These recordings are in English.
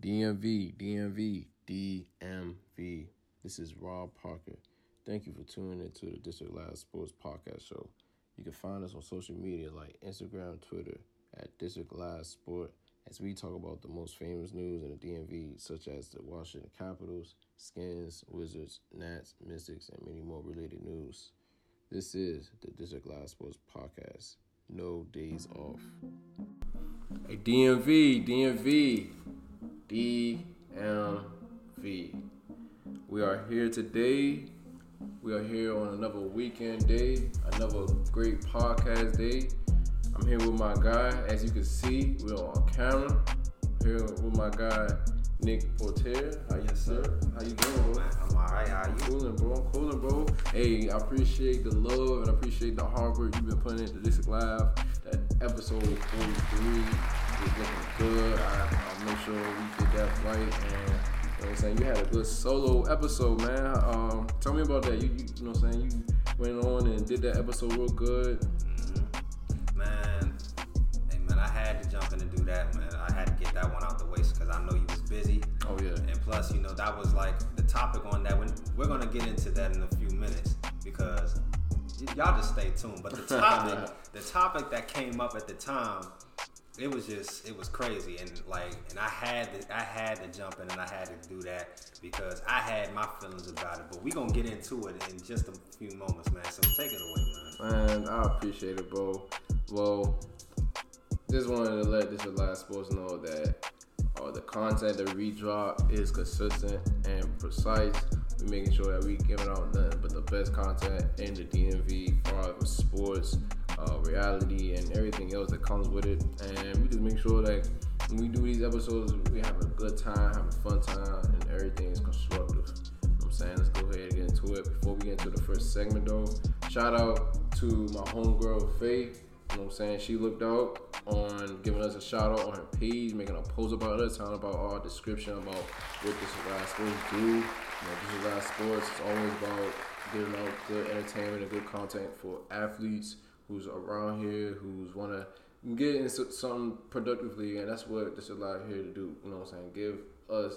DMV, DMV, DMV. This is Rob Parker. Thank you for tuning into the District Live Sports Podcast Show. You can find us on social media like Instagram, Twitter at District Live Sport as we talk about the most famous news in the DMV, such as the Washington Capitals, Skins, Wizards, Nats, Mystics, and many more related news. This is the District Live Sports Podcast. No days off. Hey, DMV, DMV, DMV. We are here today. We are here on another weekend day, another great podcast day. I'm here with my guy. As you can see, we're on camera. Here with my guy, Nick Porter. Uh, How you, sir? How you doing, bro? I'm alright. How you? Cooling, bro. I'm cooling, bro. Hey, I appreciate the love and I appreciate the hard work you've been putting into this live. That episode 43 is looking good. I, I'll make sure we get that right. And you know what I'm saying? You had a good solo episode, man. Um, tell me about that. You, you, you know what I'm saying? You went on and did that episode real good. Mm-hmm. Man, hey man, I had to jump in and do that, man. I had to get that one out the way because I know you was busy. Oh yeah. And plus, you know, that was like the topic on that. When we're gonna get into that in a few minutes because y'all just stay tuned. But the topic, the topic that came up at the time, it was just it was crazy and like and I had to I had to jump in and I had to do that because I had my feelings about it. But we gonna get into it in just a few moments, man. So take it away, man. Man, I appreciate it, bro. Well, just wanted to let this last sports know that uh, the content that we drop is consistent and precise. We're making sure that we giving out nothing but the best content in the DMV, far sports, uh, reality, and everything else that comes with it. And we just make sure that when we do these episodes, we have a good time, have a fun time, and everything is constructive. I'm saying? Let's go ahead and get into it. Before we get into the first segment, though, shout out to my homegirl, Faye. You know what I'm saying? She looked out on giving us a shout out on her page, making a post about us, telling about our description about what this Live Sports do. You know, this is Live Sports. It's always about giving out good entertainment and good content for athletes who's around here, who's want to get into something productively, and that's what this is Live here to do. You know what I'm saying? Give us,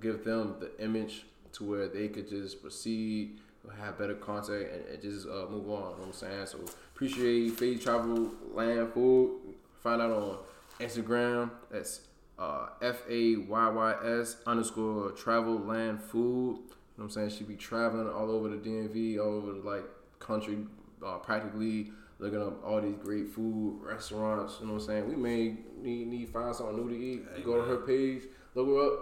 give them the image to where they could just proceed have better content and, and just uh, move on. You know what I'm saying? So appreciate Faye's Travel Land Food. Find out on Instagram. That's uh, F A Y Y S underscore Travel Land Food. You know what I'm saying? She be traveling all over the DMV, all over the like country, uh, practically looking up all these great food restaurants. You know what I'm saying? We may need need find something new to eat. Hey, Go to her page, look her up.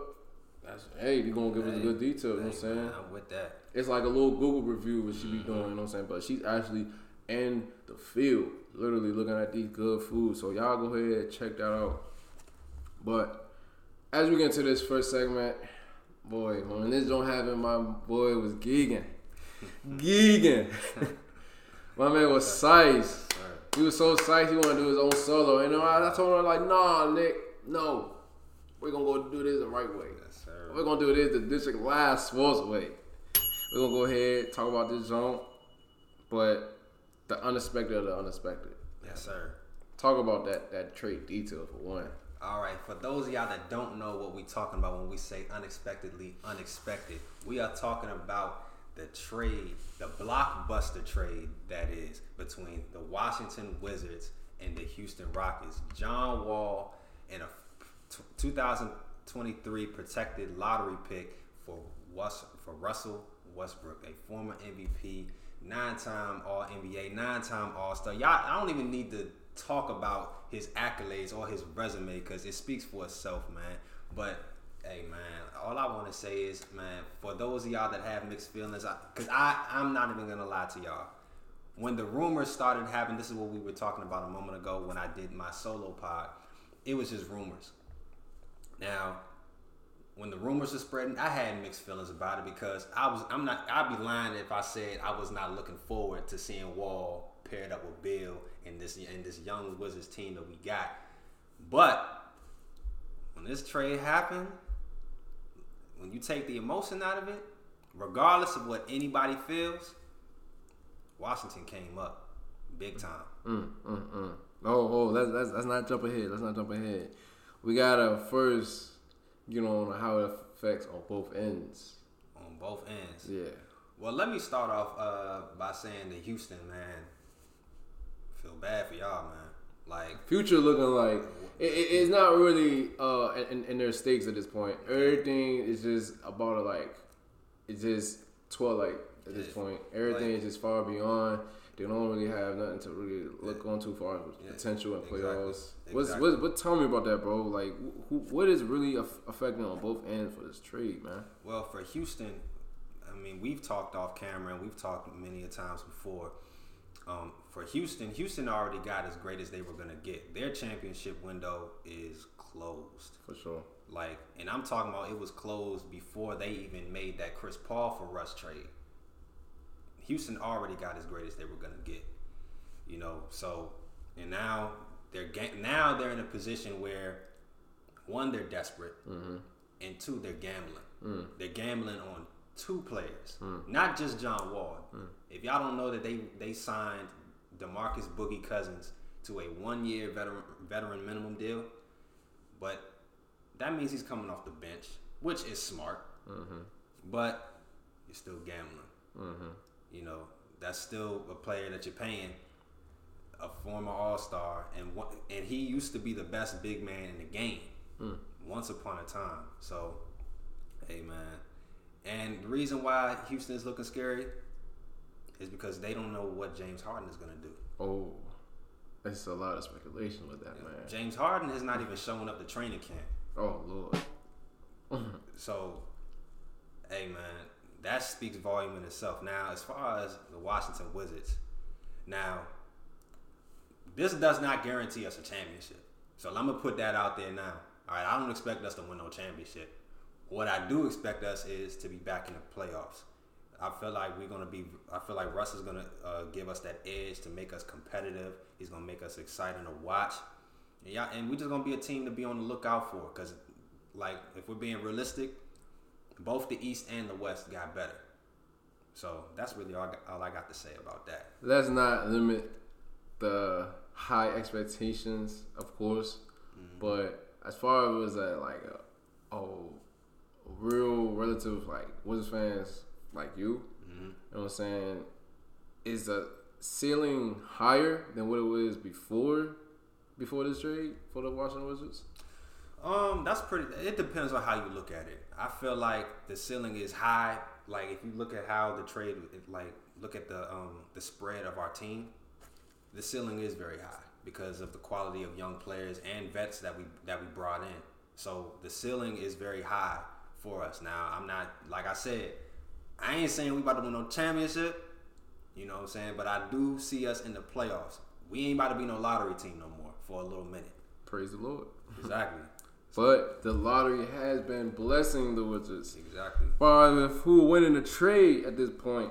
That's hey, you gonna give us a good detail. You know what I'm saying? man, I'm with that. it's like a little Google review what she be doing, you know what I'm saying? But she's actually in the field, literally looking at these good foods. So y'all go ahead and check that out. But as we get into this first segment, boy, when this don't happen, my boy was gigging. gigging. my man was size. He was so psyched he wanted to do his own solo. And I, I told him like, nah, Nick, no. We're gonna go do this the right way. Yes, sir. We're gonna do this the district last sports way. We're gonna go ahead talk about this zone, but the unexpected of the unexpected. Yes, sir. Talk about that that trade detail for one. All right, for those of y'all that don't know what we're talking about when we say unexpectedly unexpected, we are talking about the trade, the blockbuster trade that is between the Washington Wizards and the Houston Rockets. John Wall and a 2023 protected lottery pick for Wes- for Russell Westbrook, a former MVP, nine-time All NBA, nine-time All Star. Y'all, I don't even need to talk about his accolades or his resume because it speaks for itself, man. But hey, man, all I want to say is, man, for those of y'all that have mixed feelings, because I, I'm not even gonna lie to y'all. When the rumors started happening, this is what we were talking about a moment ago when I did my solo pod. It was just rumors. Now, when the rumors were spreading, I had mixed feelings about it because I was I'm not I'd be lying if I said I was not looking forward to seeing Wall paired up with Beal and this and this young Wizards team that we got. But when this trade happened, when you take the emotion out of it, regardless of what anybody feels, Washington came up big time. Mm, mm, mm. Oh, oh, let's, let's let's not jump ahead. Let's not jump ahead. We gotta first you know, on how it affects on both ends. On both ends. Yeah. Well, let me start off uh, by saying that Houston, man, feel bad for y'all, man. Like Future looking like it, it, it's not really uh in, in their stakes at this point. Everything is just about to like it's just twilight at this Yeah. point. Everything Like- is just far beyond. They don't really have nothing to really look on too far with Yeah, potential in exactly. playoffs. What's, Exactly. what, what tell me about that, bro? Like, who, what is really aff- affecting on both ends for this trade, man? Well, for Houston, I mean, we've talked off camera and we've talked many a times before. Um, for Houston, Houston already got as great as they were gonna get. Their championship window is closed. For sure. Like, and I'm talking about it was closed before they even made that Chris Paul for Russ trade. Houston already got as great as they were gonna get, you know. So, and now they're ga- now they're in a position where one they're desperate, and two they're gambling. They're gambling on two players, hmm. not just John Wall. Hmm. If y'all don't know that they they signed Demarcus Boogie Cousins to a one year veteran veteran minimum deal, but that means he's coming off the bench, which is smart. Mm-hmm. But you're still gambling. Mm-hmm. You know, that's still a player that you're paying a former All Star, and one, and he used to be the best big man in the game hmm. once upon a time. So, hey man, and the reason why Houston is looking scary is because they don't know what James Harden is going to do. Oh, it's a lot of speculation with that, man. James Harden is not even showing up to training camp. Oh, Lord. So, hey man, that speaks volume in itself. Now, as far as the Washington Wizards, now this does not guarantee us a championship. So I'm gonna put that out there now. All right, I don't expect us to win no championship. What I do expect us is to be back in the playoffs. I feel like we're gonna be. I feel like Russ is gonna uh, give us that edge to make us competitive. He's gonna make us exciting to watch. And yeah, and we're just gonna be a team to be on the lookout for. Cause, like, if we're being realistic, both the East and the West got better. So that's really all I got, all I got to say about that. Let's not limit the high expectations, of course, but as far as a, like a, a real relative like Wizards fans like you, you know what I'm saying, is the ceiling higher than what it was before before this trade for the Washington Wizards? Um, that's pretty. It depends on how you look at it. I feel like the ceiling is high. Like if you look at how the trade, like look at the um the spread of our team, the ceiling is very high because of the quality of young players and vets that we that we brought in. So the ceiling is very high for us. Now I'm not like I said, I ain't saying we about to win no championship. You know what I'm saying? But I do see us in the playoffs. We ain't about to be no lottery team no more for a little minute. Praise the Lord. Exactly. But the lottery has been blessing the Wizards. Exactly. as who will win the trade at this point,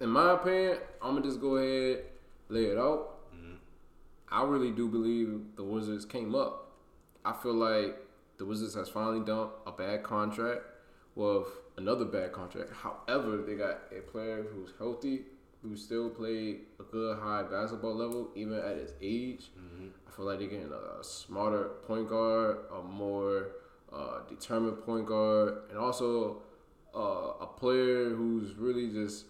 in my opinion, I'm gonna just go ahead lay it out. Mm-hmm. I really do believe the Wizards came up. I feel like the Wizards has finally done a bad contract with another bad contract. However, they got a player who's healthy, who still played a good high basketball level even at his age. I feel like they're getting a, smarter point guard, a more uh, determined point guard, and also uh, a player who's really just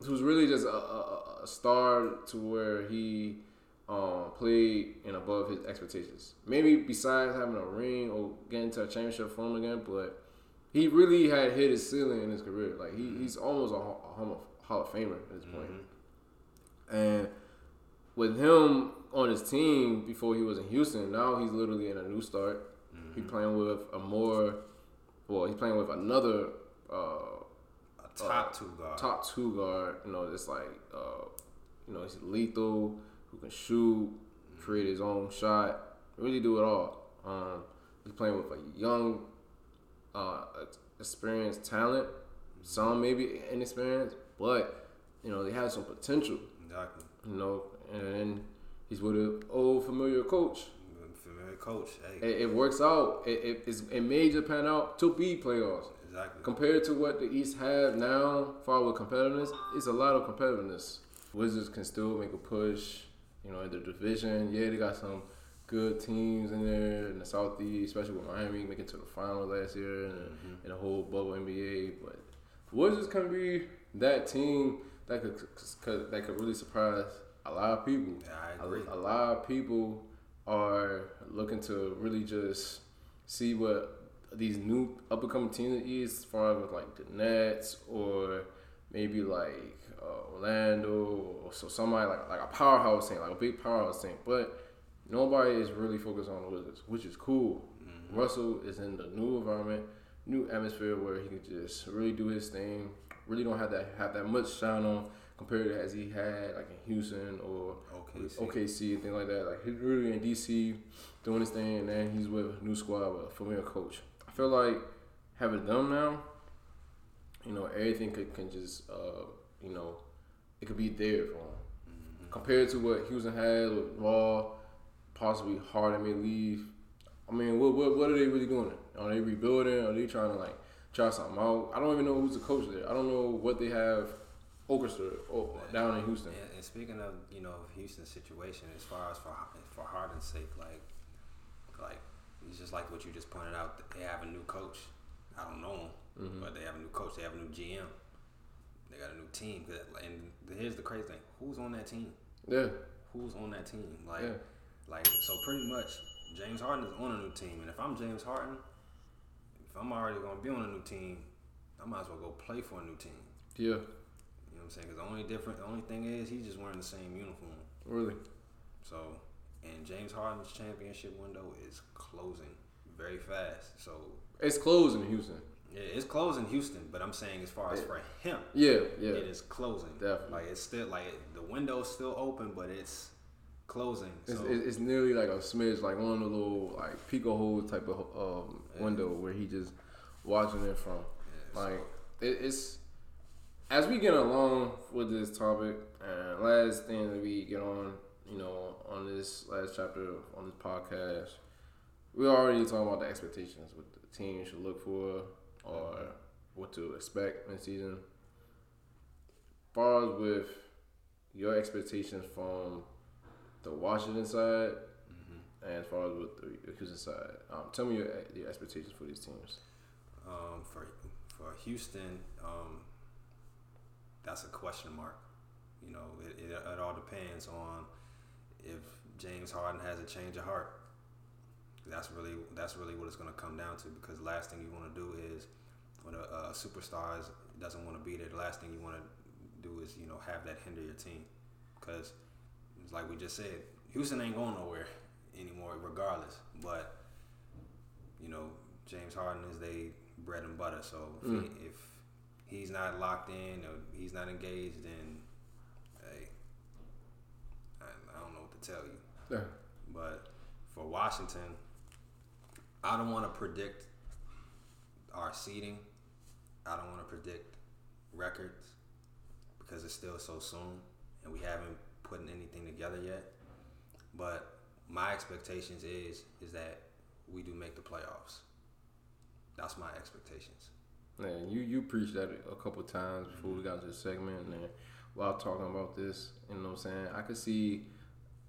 who's really just a, a, a star to where he um, played and above his expectations. Maybe besides having a ring or getting to a championship form again, but he really had hit his ceiling in his career. Like he, he's almost a, Hall- a Hall of- Hall of Famer at this point. And with him on his team before he was in Houston, now he's literally in a new start. He's playing with a more, well, he's playing with another uh, A top two guard. top two guard. You know, it's like, uh, you know, he's lethal, who can shoot, create his own shot, really do it all. Um, he's playing with a young, uh, experienced talent, some maybe inexperienced, but you know they have some potential. Exactly. You know, and he's with an old familiar coach. Familiar coach. Hey. It, it works out. It, it, it made Japan out to be playoffs. Exactly. Compared to what the East have now, far with competitiveness, it's a lot of competitiveness. Wizards can still make a push, you know, in the division. Yeah, they got some good teams in there in the Southeast, especially with Miami making to the final last year and, Mm-hmm. and the whole bubble NBA. But the Wizards can be that team that could, that could really surprise a lot of people. Yeah, I A-. A, lot of people are looking to really just see what these new up and coming teams is, as far as like the Nets or maybe like uh, Orlando or so somebody like like a powerhouse team, like a big powerhouse team. But nobody is really focused on the Wizards, which is cool. Russell is in the new environment, new atmosphere where he can just really do his thing. Really don't have that have that much shine on compared to as he had like in Houston or OKC. OKC and things like that. Like he's really in DC doing his thing, and then he's with a new squad with a familiar coach. I feel like having them now, you know, everything could can just uh, you know, it could be there for him. Compared to what Houston had with Raw, possibly Harden may leave. I mean, what what what are they really doing? Are they rebuilding? Are they trying to like try something out? I don't even know who's the coach there. I don't know what they have orchestrated oh, down in Houston. And, and speaking of you know Houston's situation, as far as for for Harden's sake, like like it's just like what you just pointed out. They have a new coach. I don't know him, Mm-hmm. but they have a new coach. They have a new GM. They got a new team. And here's the crazy thing: who's on that team? Yeah, Who's on that team? Like, Yeah. like so pretty much James Harden is on a new team, and if I'm James Harden, if I'm already gonna be on a new team, I might as well go play for a new team. yeah, You know what I'm saying? Because the only different, the only thing is he's just wearing the same uniform. really. So, and James Harden's championship window is closing very fast. So, It's closing in Houston. Yeah, it's closing in Houston, but I'm saying as far as for him, Yeah, yeah. it is closing. Definitely. Like it's still like the window's still open, but it's closing. It's, So it's, it's nearly like a smidge, like one of the little like Pico hole type of um, window where he just watching it from. Yeah, so- Like it, it's as we get along with this topic, and last thing that we get on, you know, on this last chapter on this podcast, we already talking about the expectations, what the team should look for, or what to expect in season. far as with your expectations from the Washington side, Mm-hmm. and as far as with the Houston side, um, tell me your, your expectations for these teams. um, for for Houston, um, that's a question mark. You know, it, it, it all depends on if James Harden has a change of heart. That's really that's really what it's going to come down to. Because the last thing you want to do is when a, a superstar is, doesn't want to be there. The last thing you want to do is you know have that hinder your team. Because it's like we just said, Houston ain't going nowhere anymore, regardless. But you know, James Harden is they bread and butter. So if, Mm. he, if he's not locked in or he's not engaged, then hey, I, I don't know what to tell you. Yeah. But for Washington, I don't want to predict our seeding. I don't want to predict records because it's still so soon and we haven't put anything together yet. But my expectations is is that we do make the playoffs. That's my expectations. Man, you you preached that a couple times before we got to the segment, and while talking about this, you know what I'm saying? I could see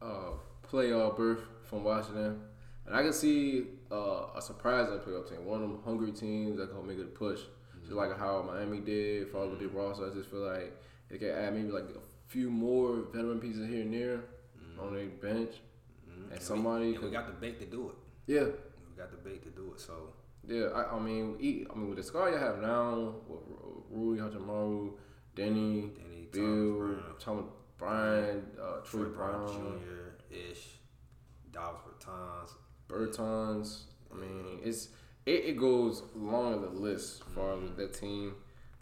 uh, playoff berth from Washington, and I can see uh, a surprising playoff team, one of them hungry teams that can make it a push, just like how Miami did, all with the roster. I just feel like they can add maybe like a few more veteran pieces here and there on their bench, Mhm. and we- somebody and we got the bait to do it. yeah. We got the bait to do it. So Yeah, I, I mean, he, I mean, with the squad you have now, with Rui Hachimura, Denny, Denny, Beal, Brown. Thomas Bryant, uh, Troy, Brown, Jr., Ish, Davis Bertans. Bertans. I mean, it's it, it goes along the list as far as with that team.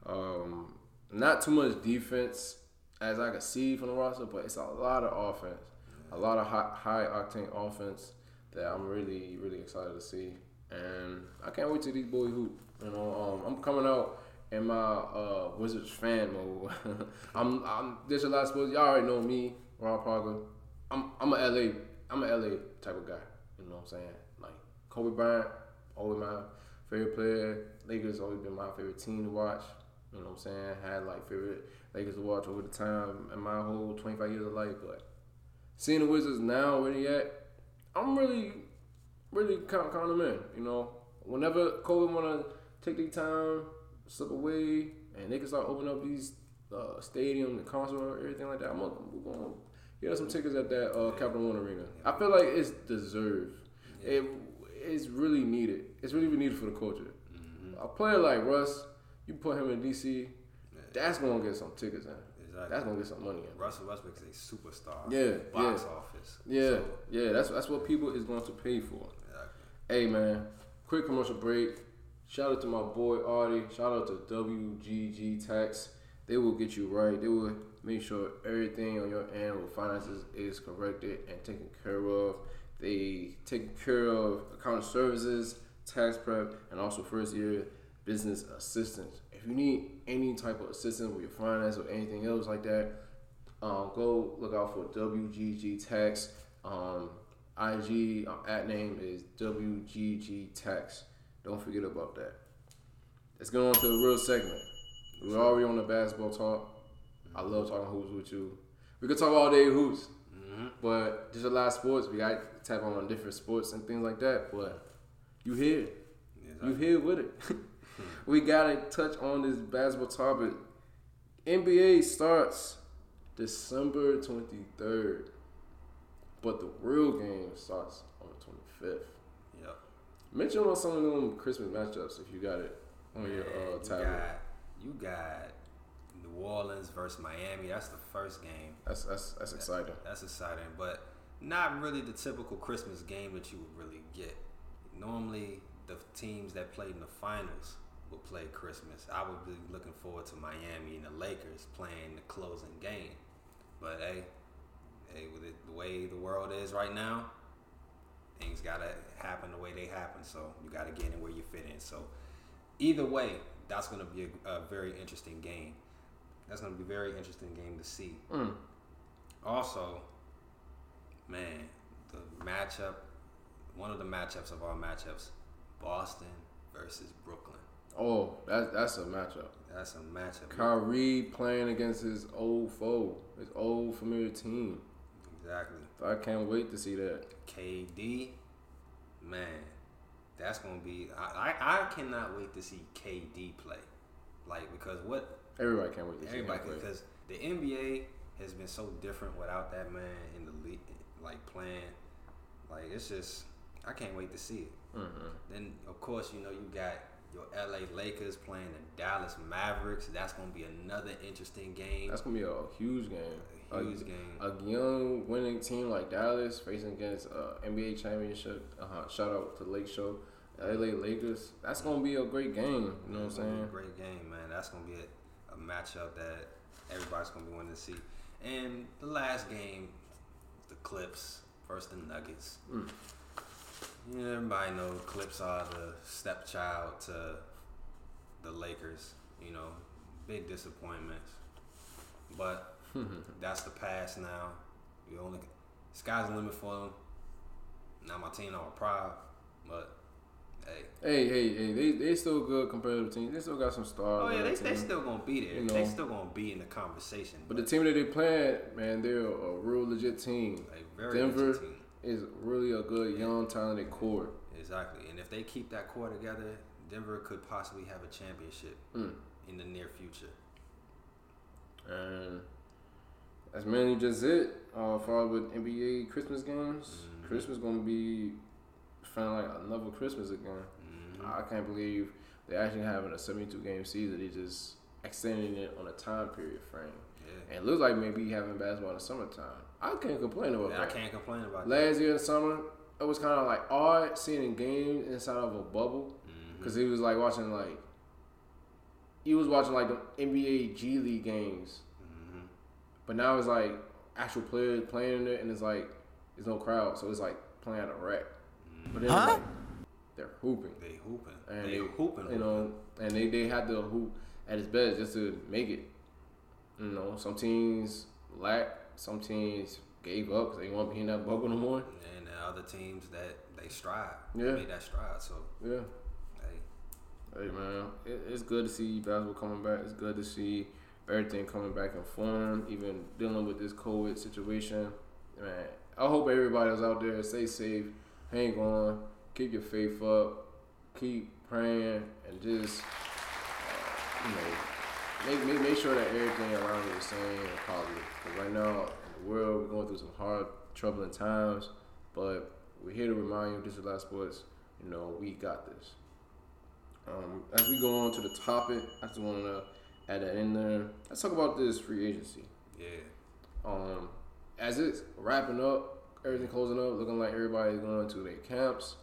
Um, not too much defense as I can see from the roster, but it's a lot of offense, a lot of high, high octane offense that I'm really really excited to see, and I can't wait to these boys hoop. You know, um, I'm coming out in my uh, Wizards fan mode. I'm, I'm there's a lot of sports. Y'all already know me, Ron Parker. I'm I'm a LA I'm a LA type of guy. You know what I'm saying? Like Kobe Bryant, always my favorite player. Lakers always been my favorite team to watch. You know what I'm saying? Had like favorite Lakers to watch over the time in my whole 25 years of life. But seeing the Wizards now where they at, I'm really, really count count them in. You know, whenever COVID wanna take their time, slip away, and they can start opening up these uh, stadium and concert and everything like that, I'm gonna, we're gonna get some tickets at that uh, Capital One Arena. I feel like it's deserved. It it's really needed. It's really needed for the culture. Mm-hmm. A player like Russ, you put him in DC, that's gonna get some tickets in. Exactly. That's gonna get some money in. Russell Westbrook is a superstar. Yeah, Box yeah. office. Yeah, So, yeah, that's that's what people is going to pay for. exactly. Hey man, quick commercial break. Shout out to my boy Artie. Shout out to WGG Tax. They will get you right. They will make sure everything on your end with finances is corrected and taken care of. They take care of accounting services, tax prep, and also first year business assistance. If you need any type of assistance with your finance or anything else like that, um, go look out for WGG Tax. Um, IG uh, at name is WGG Tax. Don't forget about that. Let's get on to the real segment. We're already on the basketball talk. I love talking hoops with you. We could talk all day hoops, but there's a lot of sports. We got tap on different sports and things like that. But you here, you here with it. we gotta touch on this basketball topic. NBA starts December 23rd, but the real game starts on the 25th. Yep. Mention on some of them Christmas matchups if you got it on your uh, you got you got New Orleans versus Miami. That's the first game. That's that's that's exciting. That's exciting, but not really the typical Christmas game that you would really get. Normally, the teams that played in the finals would play Christmas. I would be looking forward to Miami and the Lakers playing the closing game. But hey, hey, with it, the way the world is right now, things gotta happen the way they happen. So you gotta get in where you fit in. So either way, that's gonna be a, a very interesting game. That's gonna be a very interesting game to see. Mm. Also, man, the matchup, one of the matchups of all matchups, Boston versus Brooklyn. Oh, that's that's a matchup. That's a matchup. Kyrie playing against his old foe, his old familiar team. Exactly. I can't wait to see that. KD, man, that's gonna be. I, I I cannot wait to see KD play, like because what Everybody can't wait to see him everybody play. because the NBA has been so different without that man in the league, like playing. Like it's just I can't wait to see it. Mhm. Then of course you know you got your LA Lakers playing the Dallas Mavericks. That's gonna be another interesting game. That's gonna be a huge game. A huge a, game. A young winning team like Dallas facing against uh, NBA championship. Uh-huh. Shout out to Lake Show, LA Lakers. That's gonna be a great game. You know what I'm It's gonna be saying? great game, man. That's gonna be a, a matchup that everybody's gonna be wanting to see. And the last game, Clips versus the Nuggets. Mm. Yeah, everybody know Clips are the stepchild to the Lakers. You know, big disappointments, but that's the past now. We only sky's the limit for them. Now my team are proud, but hey. Hey, hey, hey! They they still good competitive team. They still got some stars. Oh yeah, they, they still gonna be there. You they still gonna be in the conversation. But the team that they playing, man, they're a real legit team. a very Denver legit team. is really a good young talented core. Exactly, and if they keep that core together, Denver could possibly have a championship Mm. in the near future. And that's mainly just it. Uh, far with NBA Christmas games, Mhm. Christmas gonna be feeling like another Christmas again. Mhm. I can't believe they actually having a 72 game season. They just extending it on a time period frame. Yeah, And it looks like maybe having basketball in the summertime. I can't complain about I that. I can't complain about that. Last year in the summer, it was kind of like odd seeing games inside of a bubble because it was like watching like he was watching like the NBA G League games, Mhm. but now it's like actual players playing in it, and it's like there's no crowd, so it's like playing a rec. But then like, they're hooping, They hooping. and they, they, hooping. you know, and they they had to hoop at its best just to make it. You know, some teams lack, some teams gave up because they won't be in that bubble no more. and the other teams that they strive. Yeah. made that stride. So Yeah. hey, Hey man, it, it's good to see basketball coming back. It's good to see everything coming back in form. Even dealing with this COVID situation, man. I hope everybody that's out there stay safe, hang on, keep your faith up, keep praying, and just uh, you know make, make make sure that everything around you is sane and positive. Because right now in the world we're going through some hard, troubling times, but we're here to remind you, this is Last Sports. You know, we got this. Um, as we go on to the topic, I just want to add that in there. Let's talk about this free agency. Yeah. Um, as it's wrapping up, everything closing up, looking like everybody's going to their camps.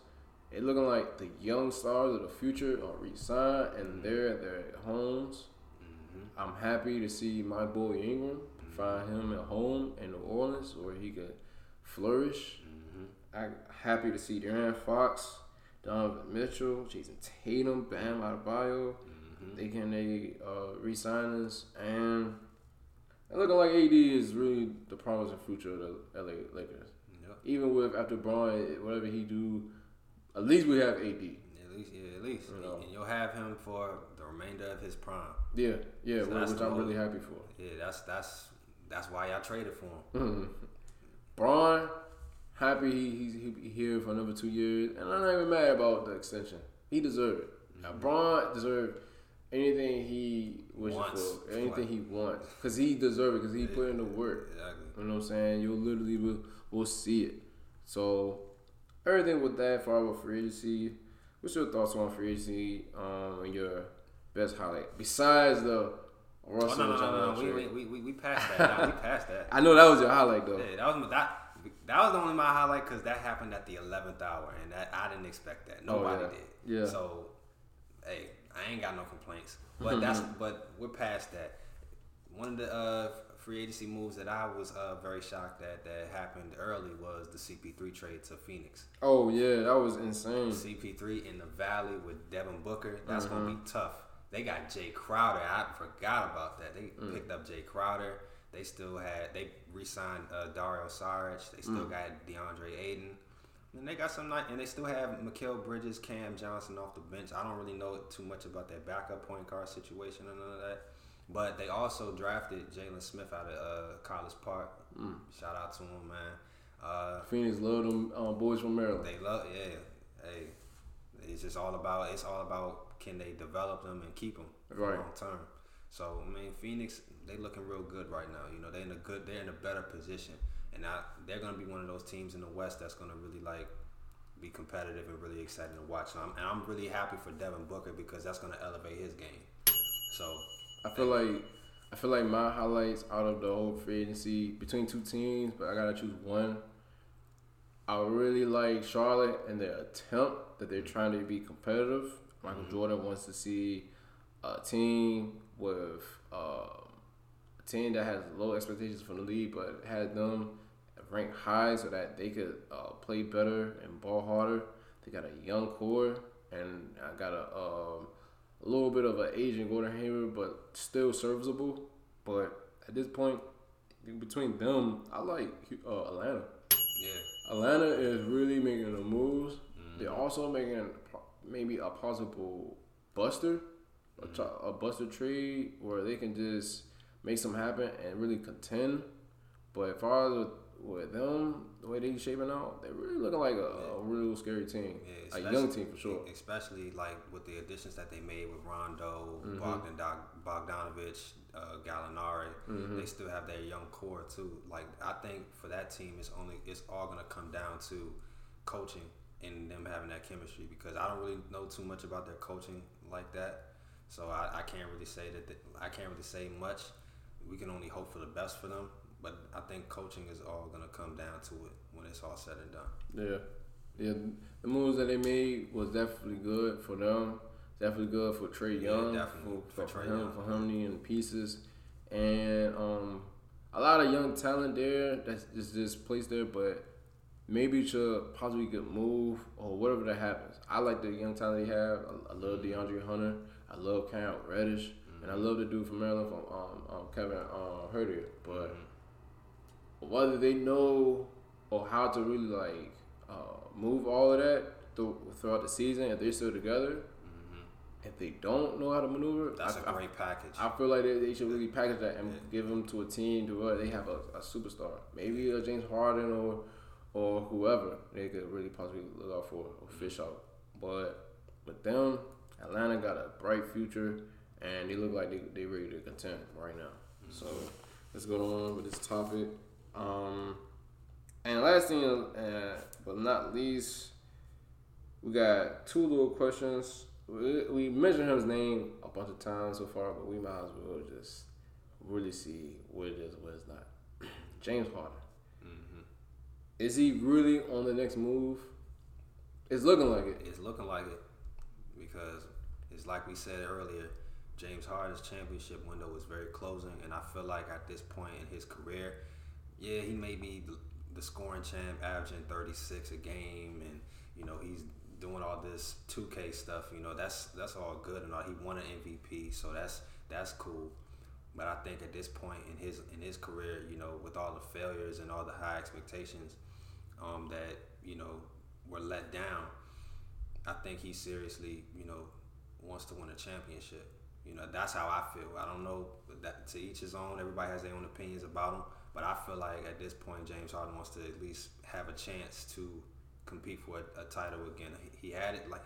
It looking like the young stars of the future are re-signed and they're at their homes. Mm-hmm. I'm happy to see my boy Ingram find him at home in New Orleans where he could flourish. Mm-hmm. I'm happy to see De'Aaron Fox, Donovan Mitchell, Jayson Tatum, Bam Adebayo. Mm-hmm. They can they uh, re-signings and it looking like AD is really the promising future of the LA Lakers. Even with after Bron, whatever he do, at least we have AD. At least, yeah, at least, You know. and you'll have him for the remainder of his prime. Yeah, yeah, So which, which I'm really happy for. Yeah, that's that's that's why I traded for him. Mhm. Bron, happy he, he's he, here for another two years, and I'm not even mad about the extension. He deserved it. Now Bron deserved anything he wishes Wants. for, anything he wants, because he deserved it, because he put in the work. Exactly. You know what I'm saying? You literally will, will see it. So everything with that for our free agency. What's your thoughts on free agency? Um, and your best highlight besides the Oh, no, no, no, no, we, we, we, we passed that. Nah, we passed that. I know that was your highlight though. Yeah, that was my, that. That was the only my highlight because that happened at the eleventh hour, and that I didn't expect that. Nobody Oh, yeah. did. Yeah. So, hey, I ain't got no complaints. But that's but we're past that. One of the uh, free agency moves that I was uh, very shocked that that happened early was the CP3 trade to Phoenix. Oh yeah, that was insane. CP3 in the Valley with Devin Booker. That's Mm-hmm. gonna be tough. They got Jae Crowder. I forgot about that. They Mm. picked up Jae Crowder. They still had they re-signed uh, Dario Saric. They still Mm. got DeAndre Ayton. And they got some night, and they still have Mikal Bridges, Cam Johnson off the bench. I don't really know too much about that backup point guard situation and none of that. But they also drafted Jalen Smith out of uh, College Park. Mm. Shout out to him, man. Uh, Phoenix love them um, boys from Maryland. they love, yeah. Hey, it's just all about it's all about can they develop them and keep them for Right. long term. So I mean, Phoenix they looking real good right now. You know, they're in a good, they're in a better position, and I, they're gonna be one of those teams in the West that's gonna really like be competitive and really exciting to watch. And I'm, and I'm really happy for Devin Booker because that's gonna elevate his game. So I feel like I feel like my highlights out of the whole free agency between two teams, but I gotta choose one. I really like Charlotte and their attempt that they're trying to be competitive. Michael Jordan wants to see a team with uh, a team that has low expectations from the league, but had them ranked high so that they could uh, play better and ball harder. They got a young core, and I got a um, a little bit of an Asian Gordon Hayward, but still serviceable. But at this point, between them, I like uh, Atlanta. yeah, Atlanta is really making the moves. They're also making maybe a possible buster, a, tra- a buster trade where they can just make some happen and really contend. But as far as with, them, the way they shaping out, they're really looking like a, a real scary team, yeah, a young team for sure. Especially like with the additions that they made with Rondo, Mm-hmm. Bogdan Bogdanovich, uh, Gallinari. Mm-hmm. They still have their young core too. Like I think for that team, it's only it's all gonna come down to coaching and them having that chemistry because I don't really know too much about their coaching like that. So I, I can't really say that, that I can't really say much. We can only hope for the best for them. But I think coaching is all gonna come down to it when it's all said and done. Yeah, yeah. The moves that they made was definitely good for them. Definitely good for Trae Yeah, Young, definitely for, for for, Trae him, Young. for Harmony and pieces, and um, a lot of young talent there that's just just placed there, but maybe should possibly get moved or whatever that happens. I like the young talent they have. I, I love DeAndre Hunter. I love Cam Reddish, and I love the dude from Maryland from um, um Kevin uh, Huerter, but whether they know or how to really like uh, move all of that th- throughout the season, if they're still together, mm-hmm. if they don't know how to maneuver, That's I, a great package. I, I feel like they, they should really package that and give them to a team to where they have a, a superstar, maybe a James Harden or or whoever they could really possibly look out for or fish mm-hmm. out. But with them, Atlanta got a bright future, and they look like they they ready to contend right now. Mm-hmm. So let's go on with this topic. Um, and last thing, uh, but not least, we got two little questions. We, we mentioned his name a bunch of times so far, but we might as well just really see what it is, what it's not. James Harden. Is he really on the next move? It's looking like it. It's looking like it because it's like we said earlier. James Harden's championship window is very closing, and I feel like at this point in his career, yeah, he may be the scoring champ, averaging 36 a game, and you know he's doing all this 2K stuff. You know that's that's all good and all. He won an MVP, so that's that's cool. But I think at this point in his in his career, you know, with all the failures and all the high expectations, um, that you know were let down. I think he seriously, you know, wants to win a championship. You know, that's how I feel. I don't know that to each his own. Everybody has their own opinions about him, but I feel like at this point, James Harden wants to at least have a chance to compete for a, a title again. He, had it like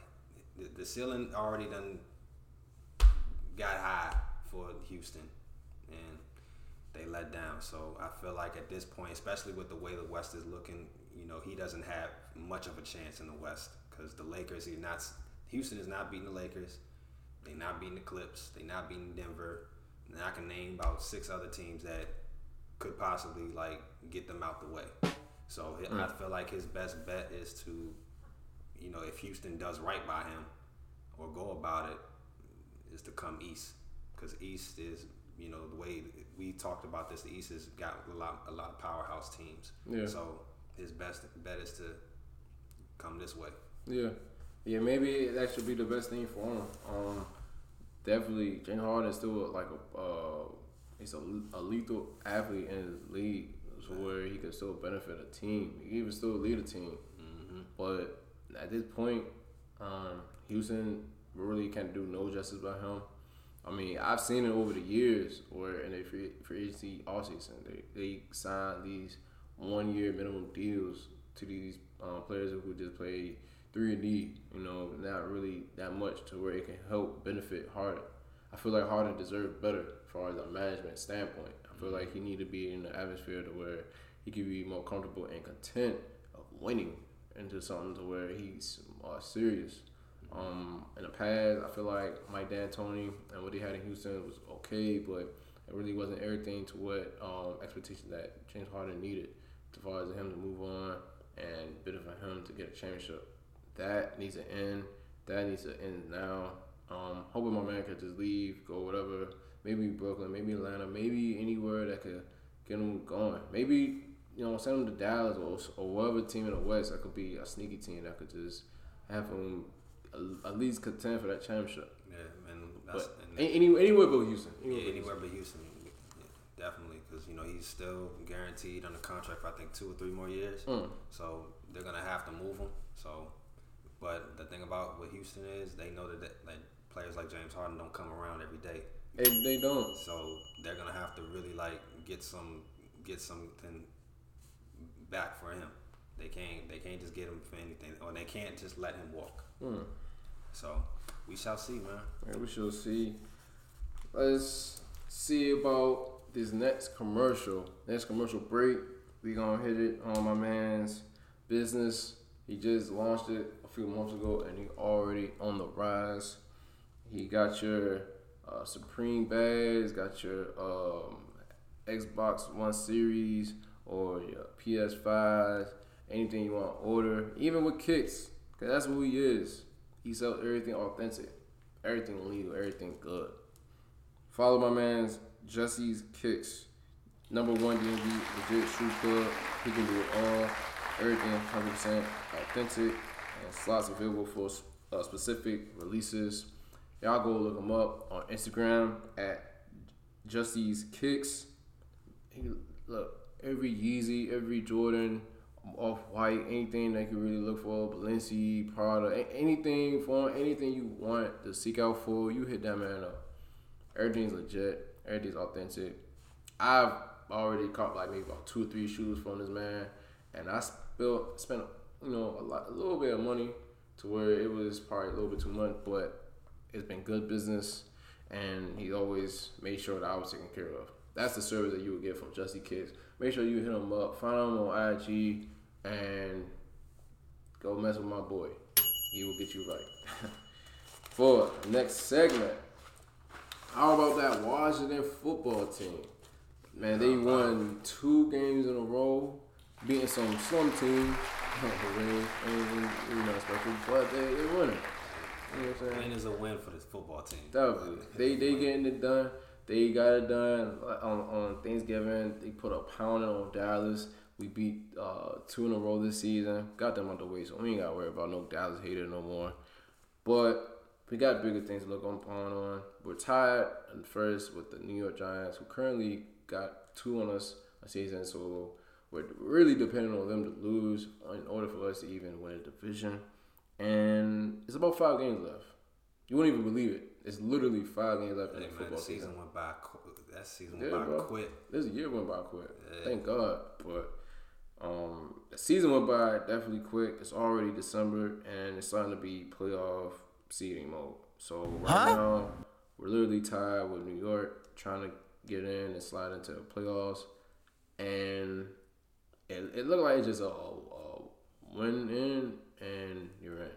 the, the ceiling already done got high for Houston, and they let down. So I feel like at this point, especially with the way the West is looking, you know, he doesn't have much of a chance in the West because the Lakers, he not Houston is not beating the Lakers. They not beating the Clips. They not beating Denver. And I can name about six other teams that could possibly like get them out the way. So mm. I feel like his best bet is to, you know, if Houston does right by him or go about it, is to come East because East is you know the way we talked about this. The East has got a lot a lot of powerhouse teams. Yeah. So his best bet is to come this way. Yeah, yeah. Maybe that should be the best thing for him. Um, definitely, James Harden is still like a uh, he's a, a lethal athlete in his league, so where he can still benefit a team. He can even still lead a team. Mm-hmm. But at this point, um, Houston really can't do no justice by him. I mean, I've seen it over the years where in a free free agency offseason they they sign these one year minimum deals to these um, players who just play three and D. You know, not really that much to where it can help benefit Harden. I feel like Harden deserves better far as a management standpoint. I feel like he need to be in the atmosphere to where he can be more comfortable and content of winning into something to where he's more serious. Um, in the past, I feel like Mike D'Antoni and what he had in Houston was okay, but it really wasn't everything to what um, expectations that James Harden needed as far as him to move on and better for him to get a championship. That needs to end. That needs to end now. Um, hoping my man could just leave, go whatever. Maybe Brooklyn, maybe Atlanta, maybe anywhere that could get them going. Maybe you know send them to Dallas or or whatever team in the West that could be a sneaky team that could just have them at least contend for that championship. Yeah, and that's but and any, anywhere but Houston. Anywhere yeah, anywhere but Houston. Yeah, definitely, because you know he's still guaranteed under contract for I think two or three more years. Mm. So they're gonna have to move him. So, but the thing about what Houston is, they know that, that players like James Harden don't come around every day. They, they don't. So they're gonna have to really like get some get something back for him. They can't they can't just get him for anything, or they can't just let him walk. Mm. So we shall see, man. We shall see. Let's see about this next commercial. Next commercial break. We gonna hit it on my man's business. He just launched it a few months ago, and he already on the rise. He got your uh, Supreme bags, got your um, Xbox One Series or your PS5, anything you want to order, even with kicks, cause that's who he is. He sells everything authentic, everything legal, everything good. Follow my man's Jesse's Kicks. Number one DMV, legit shoe club. He can do it all. Everything 100% authentic and slots available for uh, specific releases. Y'all go look him up on Instagram at Jesse's Kicks. He, look, every Yeezy, every Jordan, off white, anything that you really look for, Balenci, Prada, anything for anything you want to seek out for, you hit that man up. Everything's legit, everything's authentic. I've already caught like maybe about two or three shoes from this man, and I spent spent you know a lot, a little bit of money to where it was probably a little bit too much, but it's been good business, and he always made sure that I was taken care of. That's the service that you would get from Jesse's Kicks. Make sure you hit him up, find him on IG, and go mess with my boy. He will get you right. For next segment, how about that Washington football team? Man, they uh-huh. won two games in a row, beating some slum team. ain't, ain't, ain't not special, but they they winning. You know what I'm saying? Win is a win for this football team. Definitely. They they getting it done. They got it done on, on Thanksgiving. They put a pounding on Dallas. We beat uh, two in a row this season. Got them out the way, so we ain't got to worry about no Dallas hater no more. But we got bigger things to look on on. We're tied in first with the New York Giants, who currently got two on us a season. So we're really depending on them to lose in order for us to even win a division. And it's about five games left. You won't even believe it. It's literally five games left in the man, football the season season. went by. qu- That season Yeah, went by bro. quick. This year went by quick. Yeah. Thank God. But um, the season went by definitely quick. It's already December and it's starting to be playoff seeding mode. So right now we're literally tied with New York, trying to get in and slide into the playoffs. And it, it looked like it's just a, a, a win in and you're in.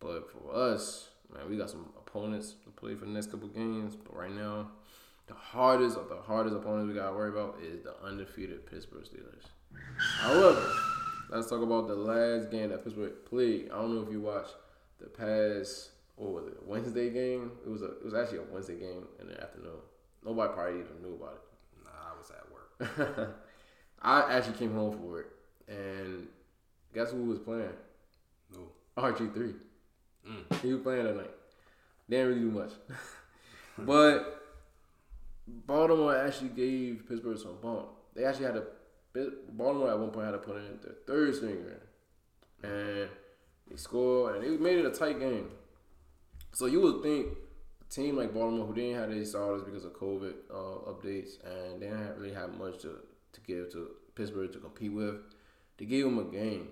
But for us, man, we got some opponents to play for the next couple games. But right now, the hardest of the hardest opponents we gotta worry about is the undefeated Pittsburgh Steelers. However, let's talk about the last game that Pittsburgh played. I don't know if you watched the past what was it Wednesday game. It was a it was actually a Wednesday game in the afternoon. Nobody probably even knew about it. Nah, I was at work. I actually came home for it, and guess who was playing? No. RG three. Mm. He was playing that night. They didn't really do much, but Baltimore actually gave Pittsburgh some bump. They actually had to. Baltimore at one point had to put in their third stringer, and they scored, and it made it a tight game. So you would think a team like Baltimore, who didn't have any starters because of COVID uh, updates, and they didn't really have much to, to give to Pittsburgh to compete with, they gave them a game.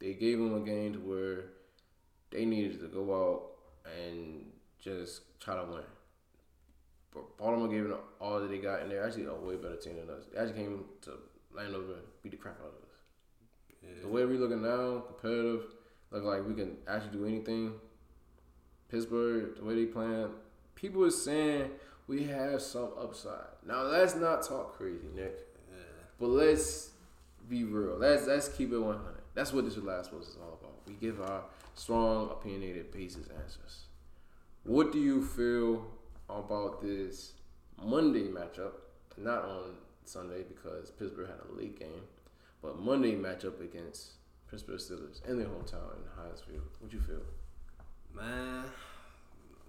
They gave them a game to where they needed to go out and just try to win. But Baltimore gave them all that they got, and they're actually a way better team than us. They actually came to Landover and beat the crap out of us. Yeah. The way we looking now, competitive, look like we can actually do anything. Pittsburgh, the way they playing, people are saying we have some upside. Now let's not talk crazy, Nick. Yeah. But let's be real. Let's let's keep it 100. That's what this last post is all about. We give our strong, opinionated, basis answers. What do you feel about this Monday matchup? Not on Sunday because Pittsburgh had a late game, but Monday matchup against Pittsburgh Steelers in their hometown in Heinz Field. What do you feel? Man,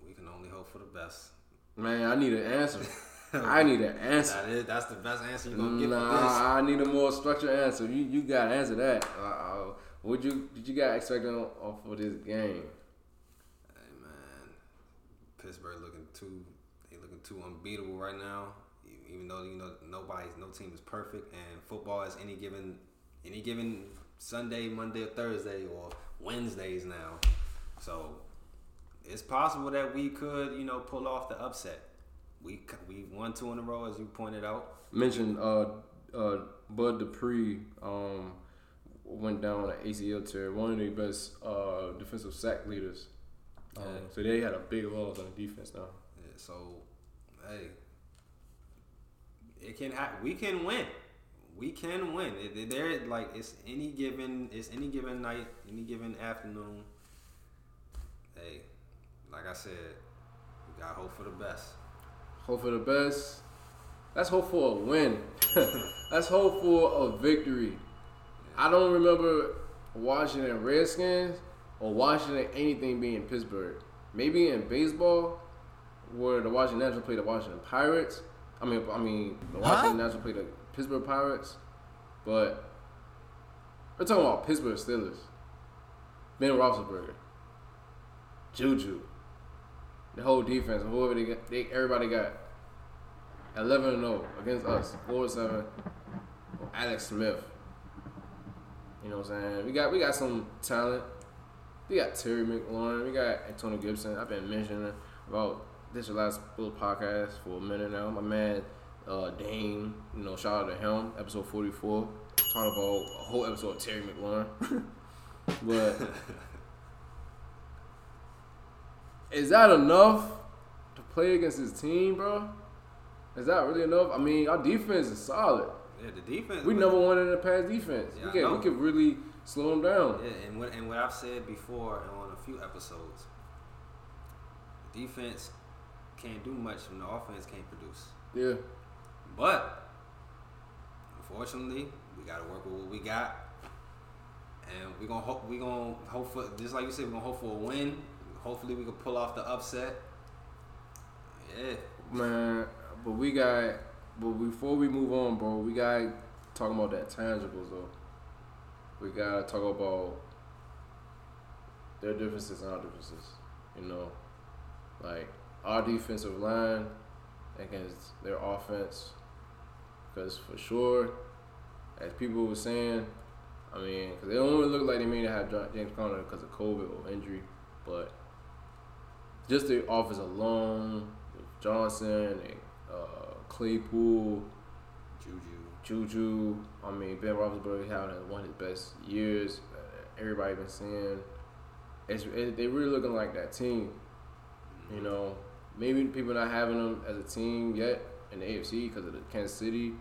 we can only hope for the best. Man, I need an answer. I need an answer. That is, that's the best answer you're gonna get. Nah, I need a more structured answer. You you got to answer that. Uh, what you did you got expecting on for this game? Hey man, Pittsburgh looking too they looking too unbeatable right now. Even though you know nobody's no team is perfect, and football is any given any given Sunday, Monday, or Thursday, or Wednesdays now. So it's possible that we could you know pull off the upset. We we won two in a row, as you pointed out. Mentioned uh uh Bud Dupree um went down on an ACL tear. One of the best uh defensive sack leaders. Um, Yeah. So they had a big loss on the defense now. Yeah, so, hey, it can we can win. We can win. There, like it's any given, it's any given night, any given afternoon. Hey, like I said, we got hope for the best. Hope for the best. Let's hope for a win. Let's hope for a victory. I don't remember Washington Redskins or Washington anything being Pittsburgh. Maybe in baseball, where the Washington Nationals play the Washington Pirates. I mean, I mean, the Washington Nationals play the Pittsburgh Pirates. But we're talking about Pittsburgh Steelers. Ben Roethlisberger, Juju, the whole defense, whoever they got, they everybody got 11 and 0 against us, 4 7. Alex Smith. You know what I'm saying? We got we got some talent. We got Terry McLaurin. We got Antonio Gibson. I've been mentioning about this last little podcast for a minute now. My man uh, Dame, you know, shout out to him. Episode 44. Talking about a whole episode of Terry McLaurin. but is that enough to play against his team, bro? Is that really enough? I mean, our defense is solid. Yeah, the defense. We number one in the pass defense. Yeah, we can we can really slow them down. Yeah, and what and what I've said before on a few episodes, defense can't do much when the offense can't produce. Yeah. But unfortunately, we got to work with what we got, and we gonna hope we gonna hope for just like you said, we're gonna hope for a win. Hopefully, we can pull off the upset. Yeah, Man, but we got but before we move on, bro, we got talking about that tangibles though. We gotta talk about their differences and our differences. You know, like our defensive line against their offense. Because for sure, as people were saying, I mean, because they don't really look like they may have Ja- James Conner because of COVID or injury, but just the offense alone, Johnson and uh, Claypool, Juju. Juju. I mean, Ben Roethlisberger having one of his best years. Uh, everybody been saying it's it, they really looking like that team. You know, maybe people not having them as a team yet in the AFC because of the Kansas City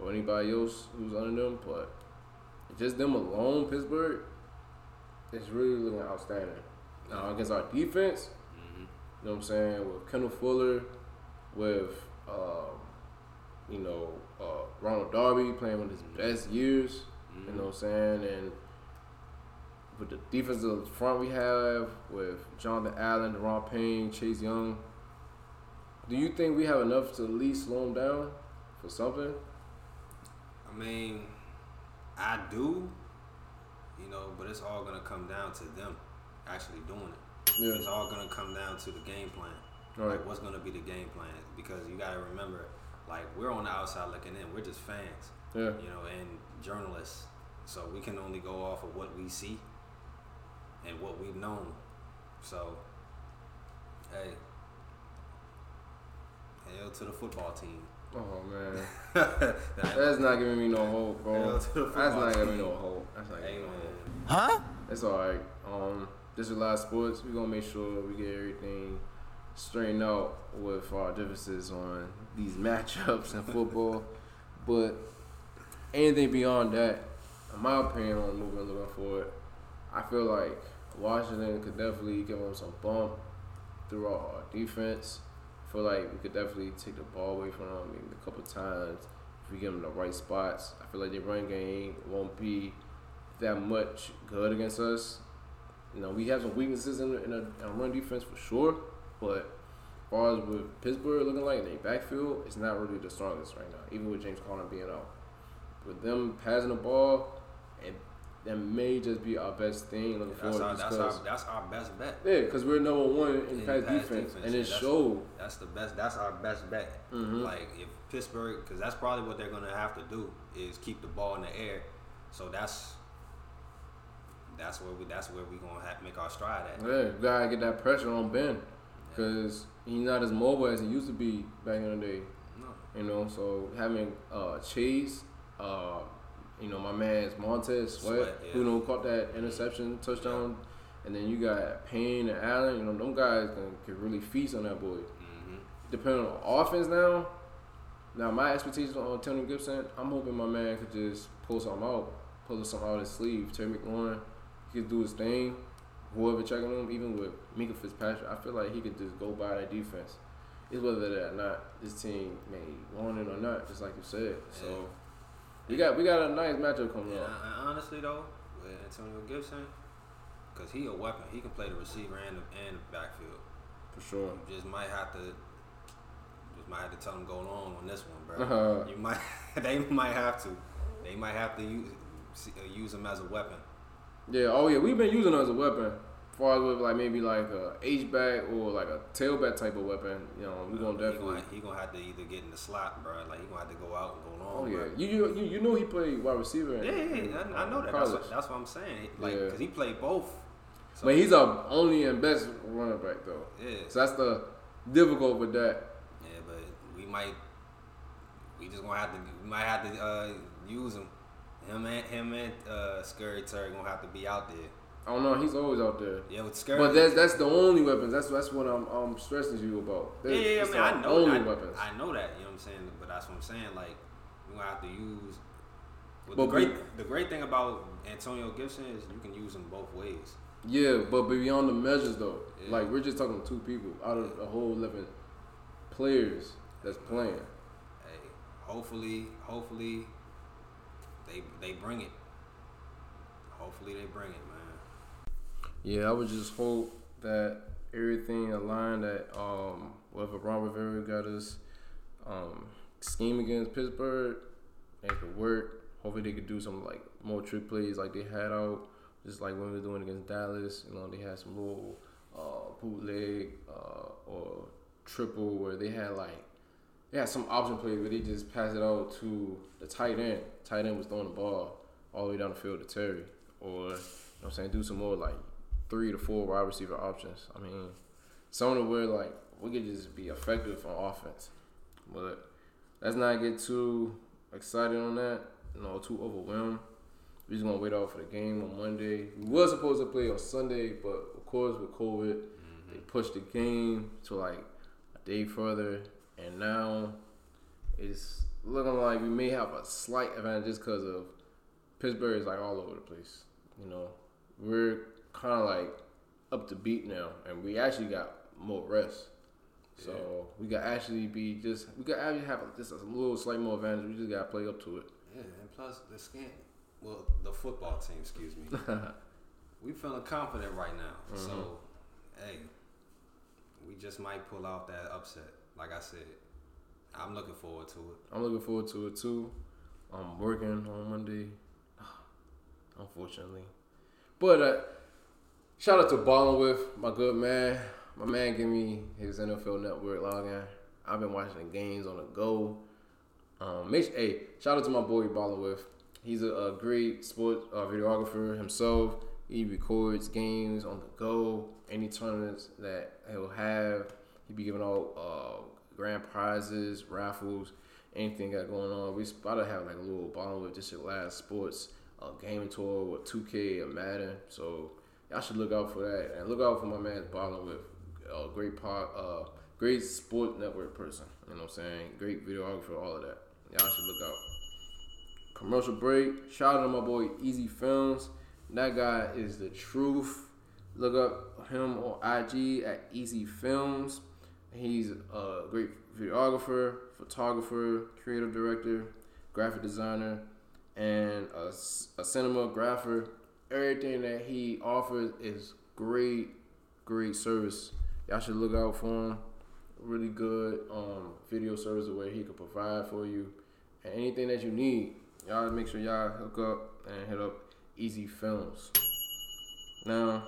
or anybody else who's under them, but just them alone, Pittsburgh, it's really looking outstanding. Now against our defense, hmm you know what I'm saying, with Kendall Fuller, with um, you know uh, Ronald Darby playing one of his best years. You know what I'm saying? And with the defensive front we have with Jonathan Allen, Da'Ron Payne, Chase Young, do you think we have enough to at least slow them down for something? I mean, I do, you know, but it's all gonna come down to them actually doing it. Yeah. It's all gonna come down to the game plan. All right. Like, what's gonna be the game plan? Because you gotta remember, like, we're on the outside looking in. We're just fans, Yeah. you know, and journalists. So we can only go off of what we see and what we've known. So, hey, hail to the football team. Oh man, that's not giving me no hope, bro. Hail to the That's not giving me team. no hope. That's not Hey, giving me no hope. Huh? It's all right. Um, this is live sports. We're gonna make sure we get everything straightened out with our differences on these matchups in football. but anything beyond that, in my opinion, on moving movement looking forward, I feel like Washington could definitely give them some bump throughout our defense. I feel like we could definitely take the ball away from them maybe a couple times if we give them the right spots. I feel like their run game won't be that much good against us. You know, we have some weaknesses in, a, in a run defense for sure, but as far as with Pittsburgh looking like in their backfield, it's not really the strongest right now, even with James Conner being out. With them passing the ball, and that may just be our best thing looking That's forward. our, that's our that's our best bet. yeah, because we're number one in, In pass, defense, defense, and it that's- showed. That's the best. That's our best bet. Mhm. Like if Pittsburgh, because that's probably what they're gonna have to do is keep the ball in the air. So that's that's where we that's where we gonna have, to make our stride at. Yeah, gotta get that pressure on Ben, because he's not as mobile as he used to be back in the day. No. You know, so having uh, Chase, uh, you know, my man's Montez Sweat, Sweat, yeah. who know caught that interception touchdown, and then you got Payne and Allen. You know, them guys can, can really feast on that boy. hmm Depending on offense now. Now my expectations on Tony Gibson, I'm hoping my man could just pull something out, pull something out of his sleeve. Terry McLaurin, he could do his thing. Whoever checking him, even with Minkah Fitzpatrick, I feel like he could just go by that defense. It's whether that or not this team may want it or not, just like you said. So we got we got a nice matchup coming And, up. And honestly though, with Antonio Gibson, because he a weapon, he can play the receiver and the, and the backfield. For sure. You just might have to. Just might have to tell him go long on this one, bro. Uh-huh. You might. they might have to. They might have to use uh, use him as a weapon. Yeah, oh yeah, we've been using him as a weapon As far as with like maybe like a H back or like a tailback type of weapon, you know, we're gonna He definitely. gonna, he gonna have to either get in the slot, bro. Like he gonna have to go out and go long. Oh yeah, bro. you you you, know he played wide receiver. In, Yeah, yeah, in. I, I know that. That's what, that's what I'm saying. Like, Yeah. cause he played both. So, but he's our only and best running back though. yeah, So that's the difficult with that. yeah, but we might, we just gonna have to, we might have to uh, use him. Him and him and uh, Scary Terry gonna have to be out there. I don't know. He's always out there. Yeah, with Scary. But that's that's the only weapons. That's that's what I'm I'm stressing you about. yeah, yeah, yeah, that's man, I know. Only I, weapons. I know that. You know what I'm saying? But that's what I'm saying. Like we gonna have to use. Well, But the great, we- the great thing about Antonio Gibson is you can use him both ways. Yeah, but beyond the measures though, Yeah. like we're just talking two people out of a whole eleven players that's playing. Hey, hopefully, hopefully, they they bring it. Hopefully they bring it, man. Yeah, I would just hope that everything aligned. That um, whatever Ron Rivera got us um, scheme against Pittsburgh, it could work. Hopefully they could do some like more trick plays like they had out, just like when we were doing against Dallas. You know, they had some little uh, bootleg uh, or triple where they had like they had some option plays where they just passed it out to the tight end. Tight end was throwing the ball all the way down the field to Terry, or you know what I'm saying, do some more like three to four wide receiver options. I mean, something where like we could just be effective on offense. But let's not get too excited on that. You know, too overwhelmed. We're just gonna wait out for the game on Monday. We was supposed to play on Sunday, but of course with COVID, they mm-hmm. pushed the game to like a day further, and now it's looking like we may have a slight advantage just because of Pittsburgh is like all over the place. You know, we're kind of like up to beat now, and we actually got more rest. So we could actually be just we could actually have just a little slight more advantage. We just gotta play up to it. Yeah, and plus the scan, well, the football team, excuse me, we feeling confident right now. So, Mm-hmm. hey, we just might pull off that upset. Like I said, I'm looking forward to it. I'm looking forward to it too. I'm working on Monday, unfortunately. But uh, shout out to Ballin' with my good man. My man gave me his NFL Network login. I've been watching the games on the go. Um, hey, shout out to my boy Ballin' with. He's a, a great sport uh, videographer himself. He records games on the go. Any tournaments that he'll have, he be giving out uh, grand prizes, raffles, anything got going on. We about to have like a little ball with just your last sports uh, gaming tour with 2K and Madden. So y'all should look out for that and look out for my man balling with a great pod, uh, great sport network person. You know what I'm saying? Great videographer, all of that. Y'all should look out. Commercial break. Shout out to my boy Easy Films. That guy is the truth. Look up him on IG at Easy Films. He's a great videographer, photographer, creative director, graphic designer, and a, a cinematographer. Everything that he offers is great, great service. Y'all should look out for him. Really good um, video service where he can provide for you and anything that you need. Y'all make sure y'all hook up and hit up Easy Films. Now,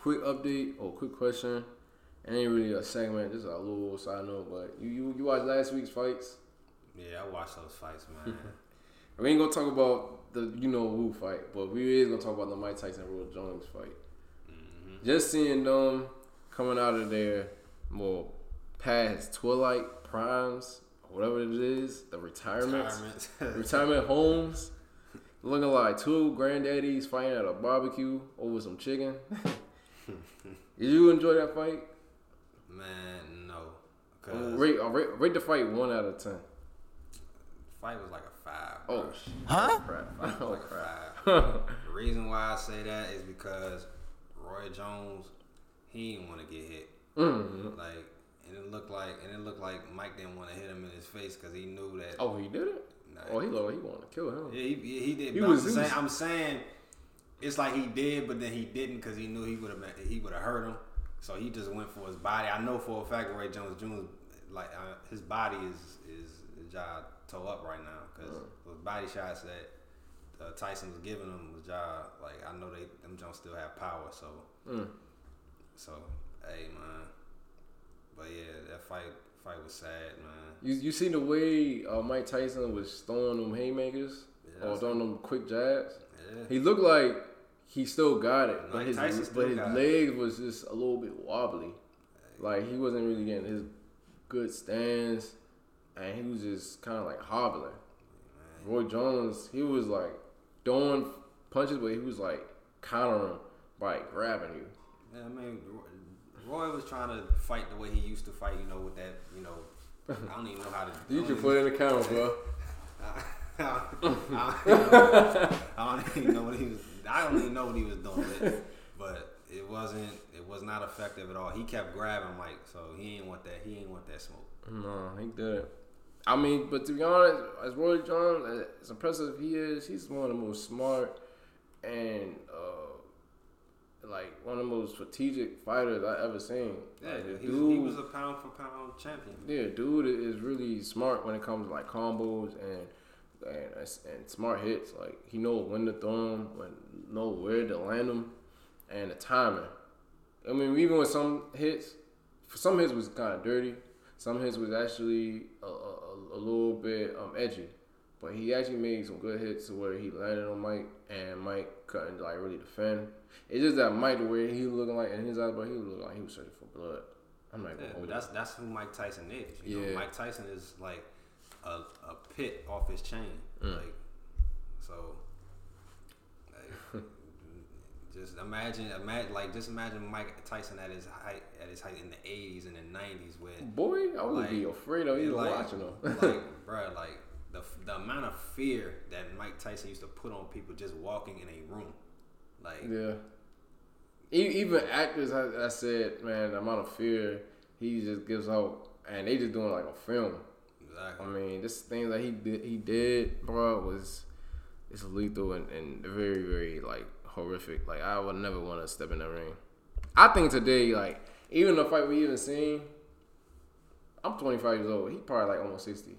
quick update or quick question. It ain't really a segment, just a little side note, but you you, you watched last week's fights. Yeah, I watched those fights, man. We ain't gonna talk about the you know who fight, but we is gonna talk about the Mike Tyson Roy Jones fight. hmm Just seeing them coming out of their more past twilight primes, whatever it is, the Retirement. retirement homes, looking like two granddaddies fighting at a barbecue over some chicken. Did you enjoy that fight? man, no. Cause Rate, uh, rate, rate the fight one out of ten. fight was like a five. Oh, shit. Huh? crap! Oh like crap! the reason why I say that is because Roy Jones, he didn't want to get hit. Mhm. Like, and it looked like, and it looked like Mike didn't want to hit him in his face because he knew that. Oh, he did it. Oh, he looked he wanted to kill him. yeah, he, he did. He but was- I'm, he saying, was- I'm saying, it's like he did, but then he didn't because he knew he would have he would have hurt him. So he just went for his body. I know for a fact Ray Jones Jr. like uh, his body is is jaw toe up right now because Uh. those body shots that uh, Tyson was giving him the job, like I know they them Jones still have power. So, Mm. so hey man, but yeah, that fight fight was sad, man. You you seen the way uh, Mike Tyson was throwing them haymakers Yeah, or throwing them quick jabs? Yeah, He looked like he still got it, but Mike his but his it. legs was just a little bit wobbly. Like he wasn't really getting his good stance, and he was just kind of like hobbling. Roy Jones, he was like throwing punches, but he was like countering by grabbing you. Yeah, I mean, Roy was trying to fight the way he used to fight. You know, with that, you know, I don't even know how to. You can put it in the camera, bro. I don't, I don't even know what he was. I don't even know what he was doing, but, but it wasn't. It was not effective at all. He kept grabbing Mike, so he ain't want that. He ain't want that smoke. No, he did. I mean, but to be honest, as Roy Jones, as impressive as he is, he's one of the most smart and uh, like one of the most strategic fighters I ever seen. Yeah, like, he, dude, he was a pound for pound champion. yeah, dude is really smart when it comes to like combos and and, and smart hits. Like he knows when to throw them, when know where to land them, and the timing. I mean, even with some hits, for some hits was kind of dirty. Some hits was actually a, a, a little bit um, edgy, but he actually made some good hits where he landed on Mike, and Mike couldn't like really defend. It's just that Mike, the way he was looking like in his eyes, but he was looking like he was searching for blood. I'm not Yeah, but that's that. that's who Mike Tyson is. You Yeah. know, Mike Tyson is like a, a pit off his chain. Mm. Like so. Like, just imagine, imagine, like just imagine Mike Tyson at his height, at his height in the '80s and the '90s, when Boy, I would be afraid of even like, watching him. like, bro, like the the amount of fear that Mike Tyson used to put on people just walking in a room, like Yeah. E- Even actors, I, I said, man, the amount of fear he just gives out, and they just doing like a film. I mean, this thing that he did, he did, bro, was it's lethal and, and very, very like horrific. Like I would never want to step in that ring. I think today, like even the fight we even seen, I'm 25 years old. He probably like almost 60.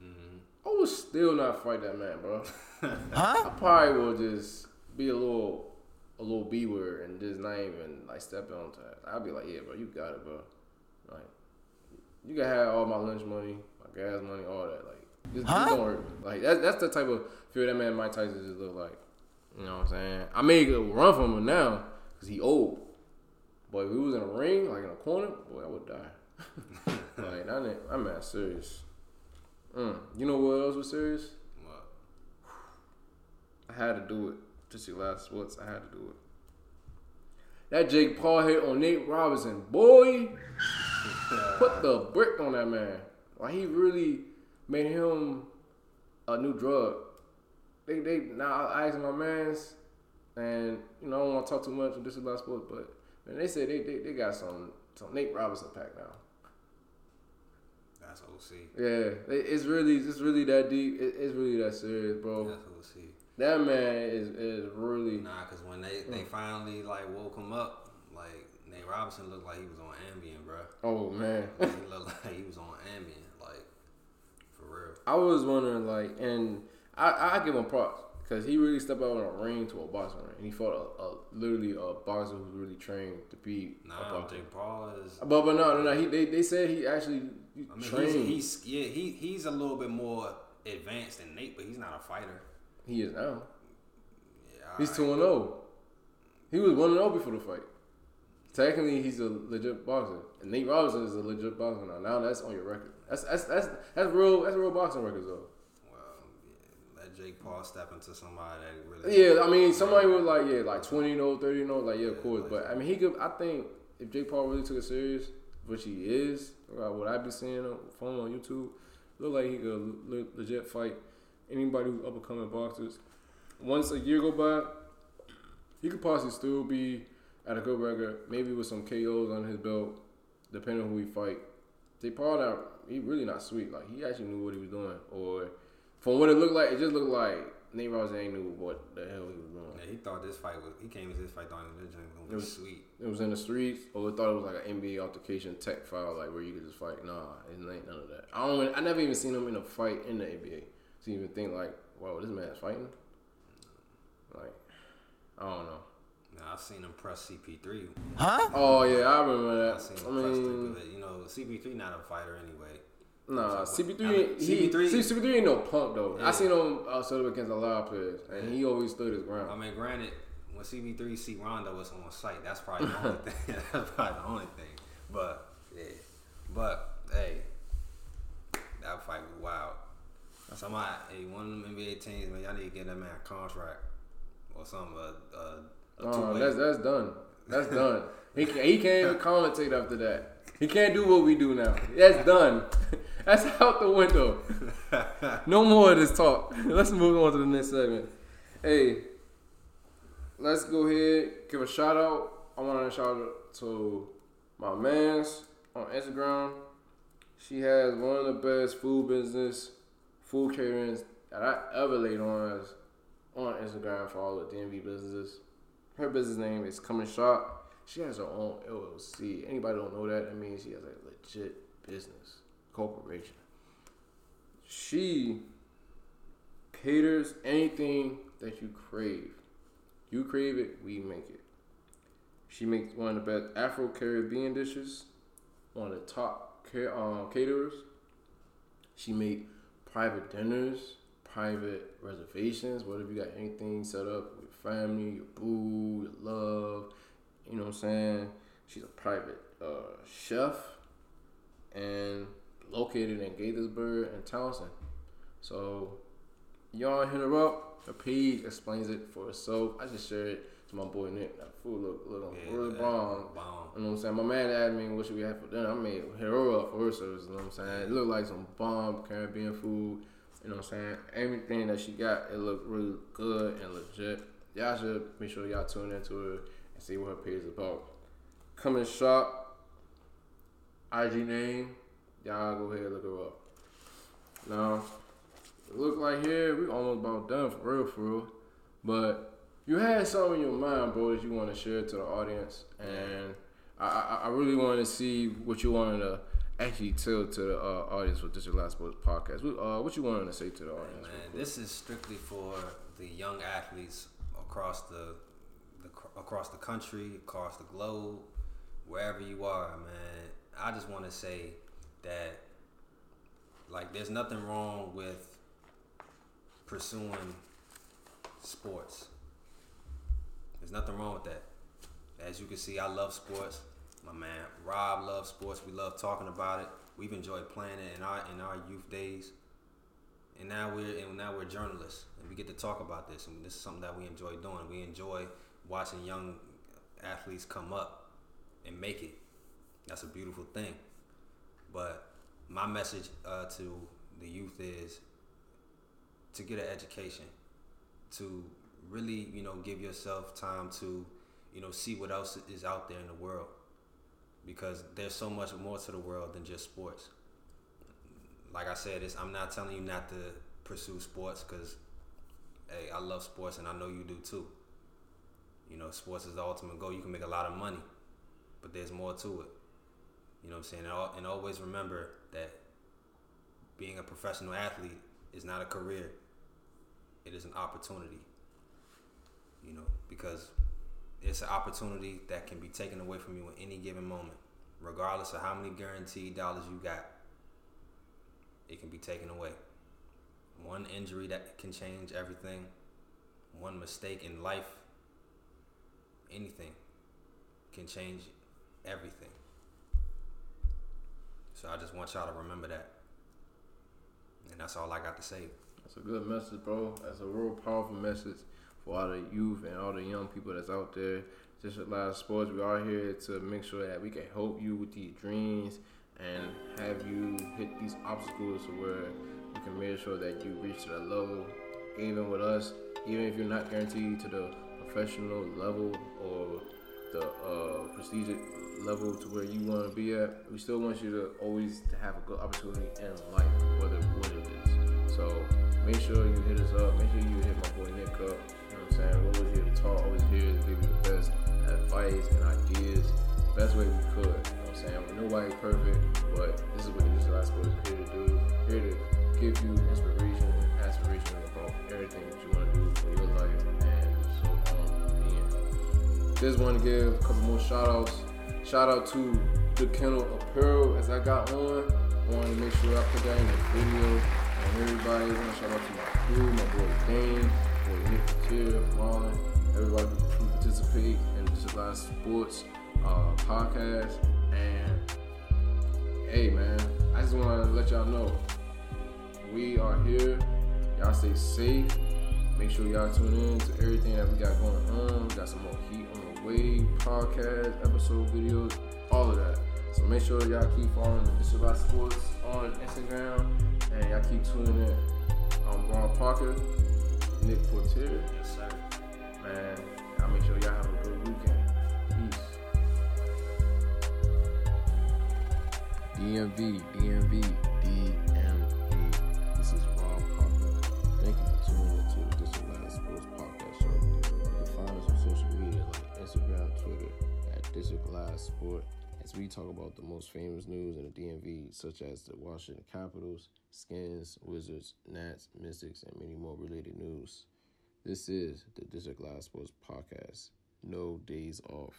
hmm I would still not fight that man, bro. huh? I probably will just be a little, a little B word and just not even like step onto it. I'll be like, yeah, bro, you got it, bro. Like, you can have all my lunch money, my gas money, all that. Like, just, just don't hurt. Like, that's that's the type of fear that man Mike Tyson just look like. You know what I'm saying? I may run from him now because he old. But if he was in a ring, like in a corner, boy, I would die. like, that ain't, I'm not serious. Mm. You know what else was serious? What? I had to do it. Just your last words. I had to do it. That Jake Paul hit on Nate Robinson, boy, put the brick on that man. Like he really made him a new drug. They they now I asked my man's, and you know I don't want to talk too much. On this is last sports, but man, they said they, they they got some some Nate Robinson pack now. That's OC. Yeah, it- it's really it's really that deep. It, it's really that serious, bro. That's OC. That man is is really Nah, cause when they they mm. finally like woke him up, like Nate Robinson looked like he was on Ambien, bro. oh man. he looked like he was on Ambien, like for real. I was wondering, like, and I I give him props because he really stepped out in a ring to a boxing ring, and he fought a, a literally a boxer who's really trained to be a Nah, boxer. Jake Paul is. But but no no no, he they, they said he actually I mean, trained. he's, he's yeah he he's a little bit more advanced than Nate, but he's not a fighter. He is now. Yeah, He's two and zero. Oh. He was one and zero before the fight. Technically, he's a legit boxer, and Nate Robinson is a legit boxer now. Now that's on your record. That's that's that's that's real. That's real boxing records though. Well, yeah, let Jake Paul step into somebody that really. Yeah, I mean, somebody was like, yeah, like 20 no, 30 no, like, yeah, of course. But, I mean, he could, I think if Jake Paul really took it serious, which he is, what I be seeing on phone on YouTube, look like he could legit fight anybody who's up and coming boxers. Once a year go by, he could possibly still be at a good record, maybe with some KOs on his belt, depending on who he fight. Jake Paul, out he really not sweet. Like, he actually knew what he was doing. Or, from what it looked like, it just looked like Nate Robinson ain't knew what the hell he was doing. Yeah, he thought this fight was. He came into this fight thinking this joint was It was- sweet. It was in the streets, or we thought it was like an NBA altercation tech file, like where you could just fight. Nah, it ain't none of that. I don't. I never even seen him in a fight in the NBA to even think like, "Whoa, this man's fighting. Like, I don't know. Now I've seen him press CP3. Huh? Oh yeah, I remember that. I've that. seen I him press mean, the, you know, CP3 not a fighter anyway. nah, So, CP3, I mean, he, CP3 see, CP3 ain't no punk though. Yeah. I seen him uh, set up against a lot of players, and he always stood his ground. I mean, granted, when CP3 see Rondo was on site, that's probably the only thing. That's probably the only thing. But yeah, but hey, that fight was wild. Somebody, hey, one of them NBA teams, man, y'all need to get that man a contract or something. A, a, a that's that's done. That's done. He can, he can't even commentate after that. He can't do what we do now. That's done. That's out the window. No more of this talk. Let's move on to the next segment. Hey, let's go ahead give a shout out. I want to shout out to my man's on Instagram. She has one of the best food business, food caterings that I ever laid on is on Instagram for all the DMV businesses. Her business name is Coming Shop. She has her own LLC. Anybody don't know that? That means she has a legit business corporation. She caters anything that you crave. You crave it, we make it. She makes one of the best Afro Caribbean dishes, one of the top um, caterers. She make private dinners, private reservations. What if you got anything set up with family, your boo, your love? You know what I'm saying? She's a private uh, chef and located in Gaithersburg and Townsend. So y'all hit her up. Her page explains it for herself. I just shared it to my boy Nick. That food look look Yeah, really bomb. bomb. You know what I'm saying? My man asked me what should we have for dinner. I made hit her up for her service. You know what I'm saying? It looked like some bomb Caribbean food. You know what I'm saying? Everything that she got, it looked really good and legit. Y'all should make sure y'all tune into her and see what her page is about. Come and shop. IG name. Y'all go ahead and look her up. Now, it look like here we almost about done for real, for real. But you had something in your mind, bro, that you want to share to the audience, and I, I, I really wanted to see what you wanted to actually tell to the uh, audience with this Your Last Sports podcast. What, uh, what you wanted to say to the audience? Man, this is strictly for the young athletes across the, the across the country, across the globe, wherever you are, man. I just want to say that like there's nothing wrong with pursuing sports. There's nothing wrong with that. As you can see, I love sports. My man Rob loves sports. We love talking about it. We've enjoyed playing it in our in our youth days and now we're and now we're journalists and we get to talk about this and this is something that we enjoy doing we enjoy watching young athletes come up and make it that's a beautiful thing but my message uh, to the youth is to get an education to really you know give yourself time to you know see what else is out there in the world because there's so much more to the world than just sports like I said, I'm not telling you not to pursue sports because, hey, I love sports and I know you do too. You know, sports is the ultimate goal. You can make a lot of money, but there's more to it. You know what I'm saying? And always remember that being a professional athlete is not a career, it is an opportunity. You know, because it's an opportunity that can be taken away from you at any given moment, regardless of how many guaranteed dollars you got it can be taken away. One injury that can change everything, one mistake in life, anything can change everything. So I just want y'all to remember that. And that's all I got to say. That's a good message, bro. That's a real powerful message for all the youth and all the young people that's out there. Just a lot of sports. We are here to make sure that we can help you with these dreams and have you hit these obstacles where you can make sure that you reach to that level. Even with us, even if you're not guaranteed to the professional level or the uh, prestigious level to where you want to be at, we still want you to always to have a good opportunity in life, whether what it is. So make sure you hit us up. Make sure you hit my boy Nick up. Saying? We're always here to talk, always here to give you the best advice and ideas, best way we could. You know what I'm saying? Nobody's perfect, but this is what this is what supposed to here to do. Here to give you inspiration and aspiration about everything that you want to do for your life and so on being. just want to give a couple more shout outs. Shout out to the Kennel Apparel as I got on. Wanted to make sure I put that in the video. And everybody, I want to shout out to my crew, my boy Dane, boy Nick Couture, Marlon, everybody who participate in this last sports uh, podcast. And hey, man, I just want to let y'all know we are here. Y'all stay safe. Make sure y'all tune in to everything that we got going on. We got some more heat on the way, podcast, episode videos, all of that. So make sure y'all keep following the Survive Sports on Instagram and y'all keep tuning in. I'm Ron Parker, Nick Portier. Yes, sir. Man, I'll make sure y'all have a good weekend. Peace. DMV, DMV, DMV. This is Rob Parker. Thank you for tuning in to the District Sports Podcast Show. You can find us on social media like Instagram, Twitter at Live Sport as we talk about the most famous news in the DMV, such as the Washington Capitals, Skins, Wizards, Nats, Mystics, and many more related news. This is the District Live Sports Podcast. No days off.